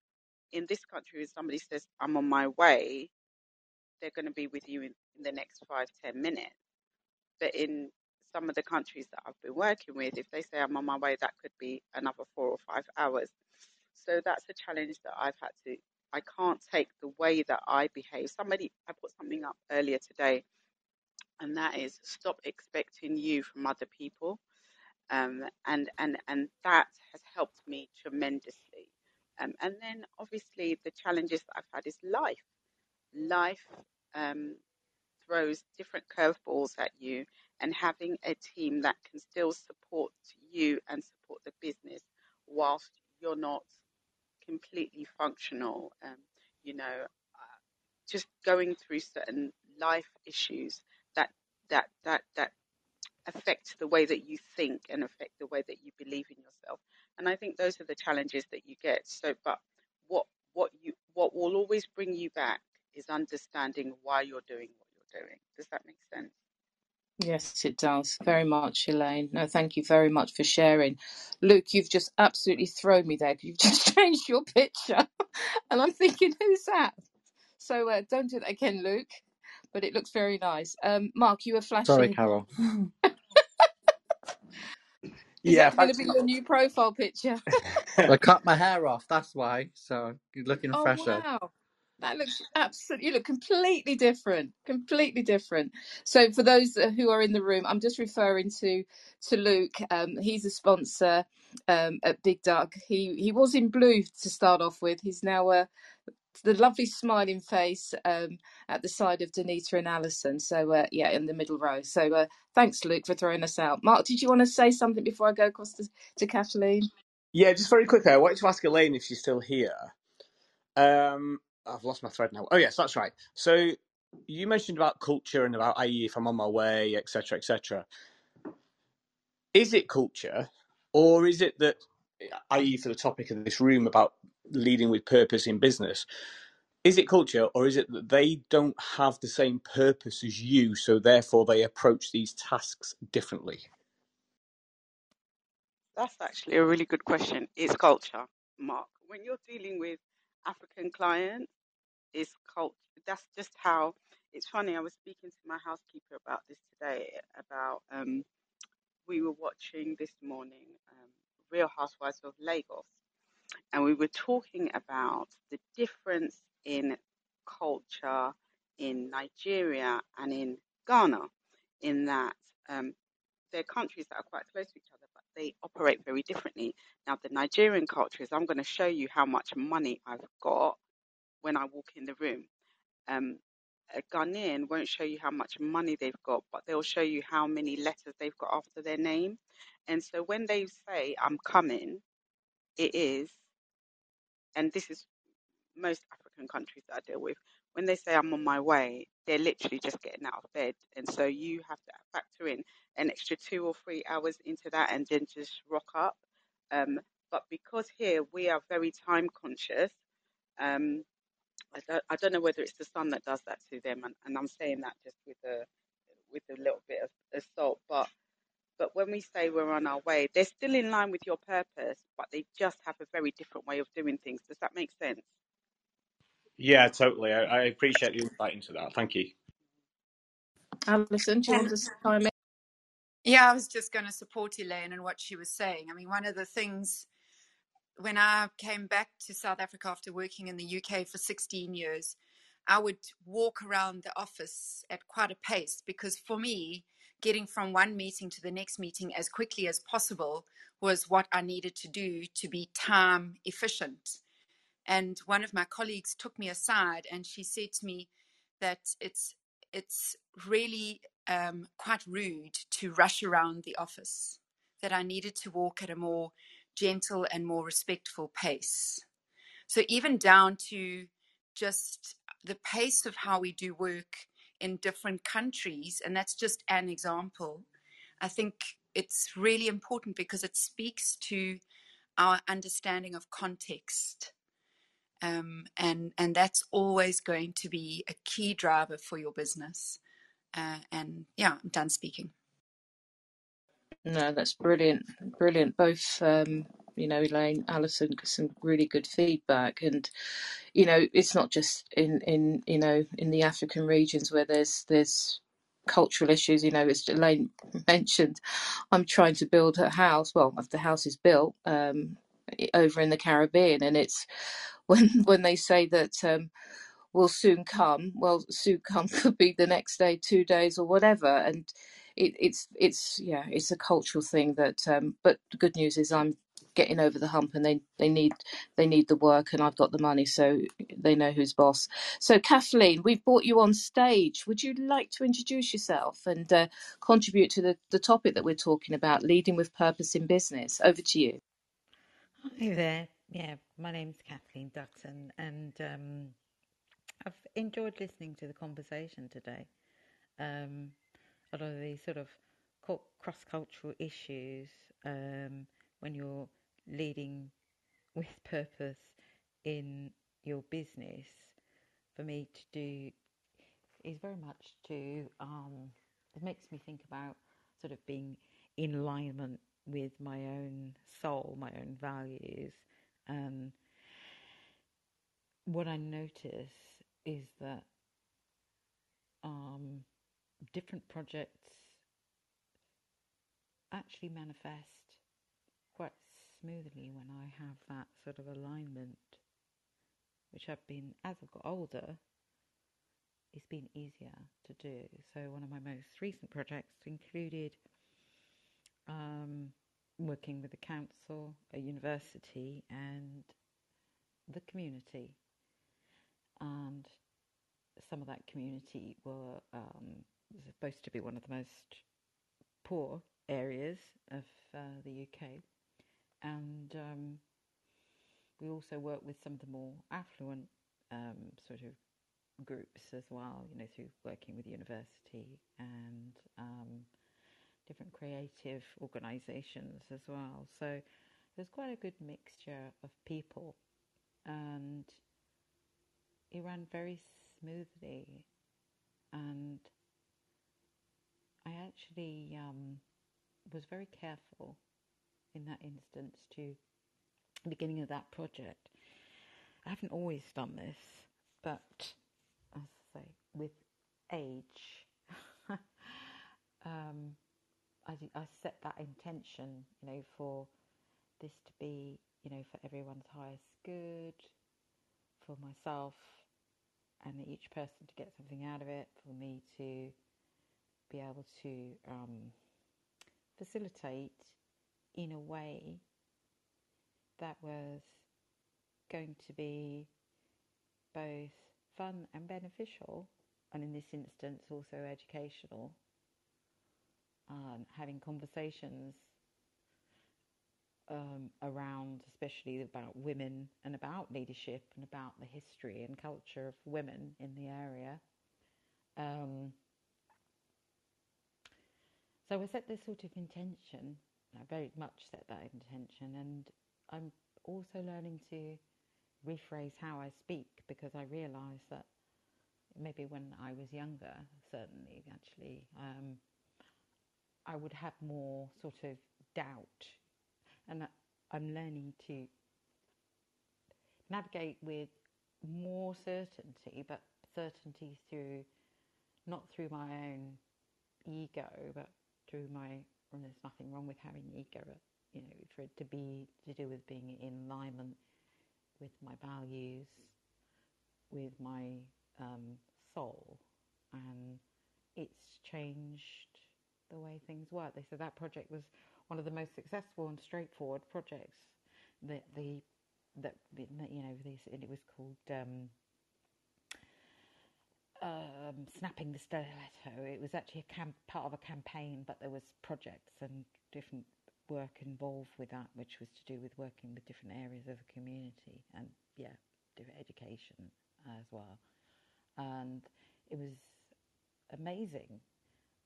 in this country, if somebody says, I'm on my way, they're going to be with you in, in the next five, ten minutes. But in some of the countries that I've been working with, if they say I'm on my way, that could be another four or five hours. So that's a challenge that I've had to, I can't take the way that I behave. Somebody, I put something up earlier today, and that is stop expecting you from other people. Um, and, and, and that has helped me tremendously. Um, and then obviously the challenges that I've had is life. Life um, throws different curveballs at you, and having a team that can still support you and support the business whilst you're not completely functional. Um, you know, uh, just going through certain life issues that that that that affect the way that you think and affect the way that you believe in yourself. And I think those are the challenges that you get. So, but what what you what will always bring you back is understanding why you're doing what you're doing. Does that make sense? Yes, it does. Very much, Elaine. No, thank you very much for sharing. Luke, you've just absolutely thrown me there. You've just changed your picture. And I'm thinking, who's that? So uh, don't do that again, Luke. But it looks very nice. Um, Mark, you were flashing Sorry, flashing. Carol. Is Yeah, that going to thanks. be your new profile picture? I cut my hair off, that's why. So you're looking Oh, fresher. wow. That looks absolutely, you look completely different, completely different. So for those who are in the room, I'm just referring to to Luke. Um, he's a sponsor um, at Big Dug. He he was in blue to start off with. He's now uh, the lovely smiling face um, at the side of Danita and Alison. So uh, yeah, in the middle row. So uh, thanks, Luke, for throwing us out. Mark, did you want to say something before I go across to, to Kathleen? Yeah, just very quickly, I wanted to ask Elaine if she's still here. Um, I've lost my thread now. Oh, yes, that's right. So you mentioned about culture and about IE if I'm on my way, etc., etc. Is it culture, or is it that, eh, i.e., for the topic of this room about leading with purpose in business, is it culture, or is it that they don't have the same purpose as you, so therefore they approach these tasks differently? That's actually a really good question. It's culture, Mark. When you're dealing with African clients, is culture. That's just how. It's funny. I was speaking to my housekeeper about this today. About um, we were watching this morning um, Real Housewives of Lagos, and we were talking about the difference in culture in Nigeria and in Ghana, in that um, they're countries that are quite close to each other, they operate very differently. Now, the Nigerian culture is I'm going to show you how much money I've got when I walk in the room. Um, a Ghanaian won't show you how much money they've got, but they'll show you how many letters they've got after their name. And so when they say, I'm coming, it is, and this is most African countries that I deal with, when they say I'm on my way, they're literally just getting out of bed. And so you have to factor in an extra two or three hours into that and then just rock up. Um, but because here we are very time conscious, um, I don't, I don't know whether it's the sun that does that to them, and, and I'm saying that just with a with a little bit of, salt. But but when we say we're on our way, they're still in line with your purpose, but they just have a very different way of doing things. Does that make sense? Yeah, totally. I, I appreciate the insight into that. Thank you. Alison, do you want to chime in? yeah, I was just going to support Elaine and what she was saying. I mean, one of the things when I came back to South Africa after working in the UK for 16 years, I would walk around the office at quite a pace because for me, getting from one meeting to the next meeting as quickly as possible was what I needed to do to be time efficient. And one of my colleagues took me aside and she said to me that it's it's really um, quite rude to rush around the office. That I needed to walk at a more gentle and more respectful pace. So even down to just the pace of how we do work in different countries, and that's just an example. I think it's really important because it speaks to our understanding of context um, and and that's always going to be a key driver for your business. Uh, and yeah, I'm done speaking. No, that's brilliant, brilliant. Both, um, you know, Elaine, Alison, some really good feedback, and you know, it's not just in in you know in the African regions where there's there's cultural issues. You know, as Elaine mentioned, I'm trying to build a house. Well, if the house is built, um, over in the Caribbean, and it's when when they say that. Um, will soon come. Well, soon come could be the next day, two days, or whatever. And it, it's it's yeah, it's a cultural thing that. Um, but the good news is I'm getting over the hump, and they they need they need the work, and I've got the money, so they know who's boss. So Kathleen, we've brought you on stage. Would you like to introduce yourself and uh, contribute to the the topic that we're talking about, leading with purpose in business? Over to you. Hi there. Yeah, my name's Kathleen Dutton, and um, I've enjoyed listening to the conversation today. Um, a lot of these sort of cross cultural issues um, when you're leading with purpose in your business for me to do is very much to um, it makes me think about sort of being in alignment with my own soul, my own values, and what I notice is that um, different projects actually manifest quite smoothly when I have that sort of alignment, which I've been, as I've got older, it's been easier to do. So, one of my most recent projects included um, working with the council, a university, and the community. And some of that community were um, supposed to be one of the most poor areas of uh, the UK, and um, we also work with some of the more affluent um, sort of groups as well. You know, through working with the university and um, different creative organisations as well. So there's quite a good mixture of people, and it ran very smoothly. And I actually um, was very careful in that instance to the beginning of that project. I haven't always done this, but as I say, with age, um, I, I set that intention, you know, for this to be, you know, for everyone's highest good, for myself and each person to get something out of it, for me to be able to um, facilitate in a way that was going to be both fun and beneficial, and in this instance also educational. Um, having conversations um, around, especially about women and about leadership and about the history and culture of women in the area. Um, so I set this sort of intention. I very much set that intention, and I'm also learning to rephrase how I speak because I realise that maybe when I was younger, certainly actually, um, I would have more sort of doubt and I'm learning to navigate with more certainty, but certainty through not through my own ego, but through my. And there's nothing wrong with having ego, you know, for it to be to do with being in alignment with my values, with my um, soul, and it's changed the way things work. They said that project was one of the most successful and straightforward projects that the that you know this and it was called um, um, snapping the stiletto. It was actually a camp, part of a campaign, but there was projects and different work involved with that, which was to do with working with different areas of the community and yeah, different education as well. And it was amazing,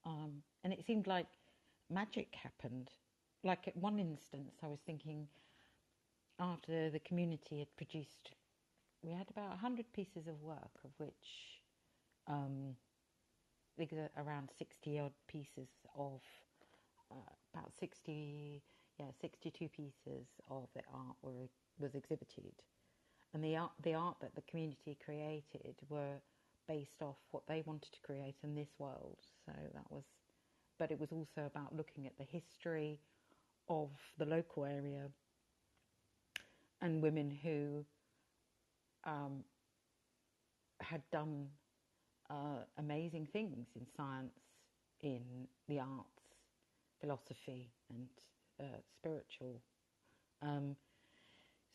um, and it seemed like magic happened like at one instance, I was thinking after the community had produced, we had about 100 pieces of work, of which um, around 60 odd pieces of, uh, about 60, yeah, 62 pieces of the art were was exhibited. And the art, the art that the community created were based off what they wanted to create in this world. So that was, but it was also about looking at the history of the local area and women who um, had done uh, amazing things in science, in the arts, philosophy, and uh, spiritual. Um,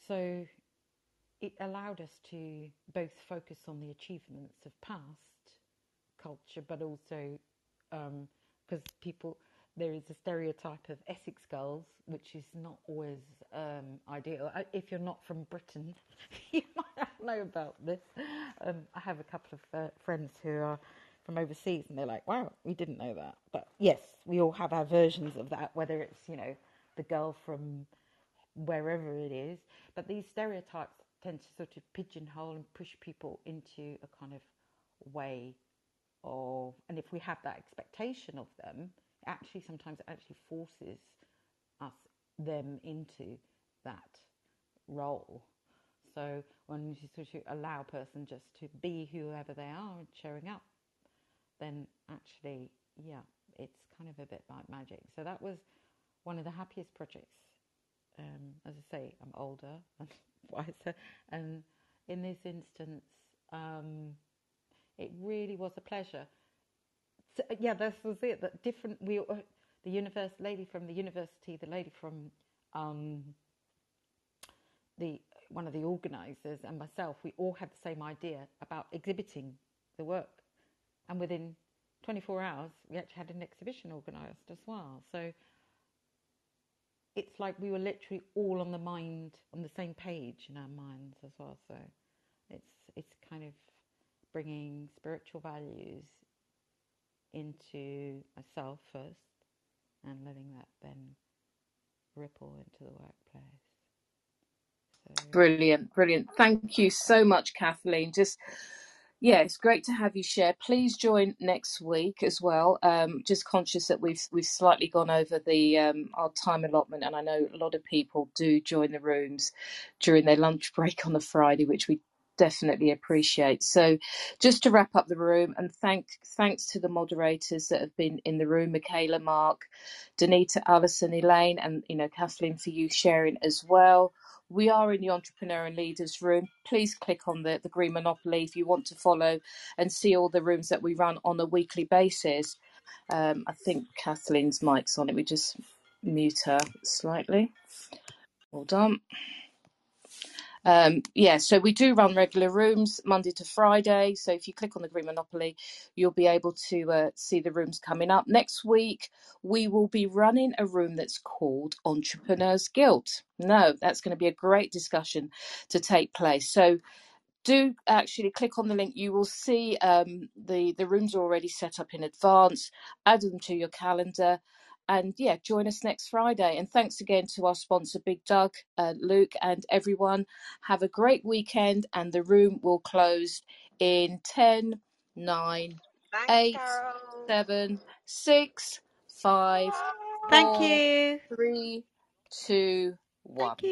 so it allowed us to both focus on the achievements of past culture, but also because um, people there is a stereotype of Essex girls, which is not always um, ideal. If you're not from Britain, you might not know about this. Um, I have a couple of uh, friends who are from overseas, and they're like, "Wow, we didn't know that." But yes, we all have our versions of that, whether it's you know the girl from wherever it is. But these stereotypes tend to sort of pigeonhole and push people into a kind of way of, and if we have that expectation of them, actually sometimes it actually forces us them into that role. So when you sort of allow a person just to be whoever they are and showing up, then actually, yeah, it's kind of a bit like magic. So that was one of the happiest projects. Um, as I say, I'm older and wiser, and in this instance, um, it really was a pleasure. So, yeah, this was it. That different. We, uh, the universe lady from the university, the lady from um, the one of the organisers, and myself. We all had the same idea about exhibiting the work, and within 24 hours, we actually had an exhibition organised as well. So it's like we were literally all on the mind, on the same page in our minds as well. So it's it's kind of bringing spiritual values into myself first, and letting that then ripple into the workplace. So Brilliant, brilliant. Thank you so much, Kathleen. Just yeah, it's great to have you share. Please join next week as well. Um, just conscious that we've we've slightly gone over the um, our time allotment, and I know a lot of people do join the rooms during their lunch break on the Friday, which we definitely appreciate. So, just to wrap up the room, and thank thanks to the moderators that have been in the room, Michaela, Mark, Danita, Alison, Elaine, and you know Kathleen for you sharing as well. We are in the Entrepreneur and Leaders room. Please click on the, the Green Monopoly if you want to follow and see all the rooms that we run on a weekly basis. Um, I think Kathleen's mic's on it. We just mute her slightly. Hold on. Um, yeah, so we do run regular rooms Monday to Friday. So if you click on the Green Monopoly, you'll be able to uh, see the rooms coming up. Next week, we will be running a room that's called Entrepreneurs Guild. No, that's going to be a great discussion to take place. So do actually click on the link. You will see um, the the rooms are already set up in advance. Add them to your calendar, and yeah, join us next Friday. And thanks again to our sponsor, Big Dug, uh, Luke, and everyone. Have a great weekend, and the room will close in 10, 9, Thanks, 8, Carol. 7, 6, 5, thank 4, you. 3, 2, 1. Thank you.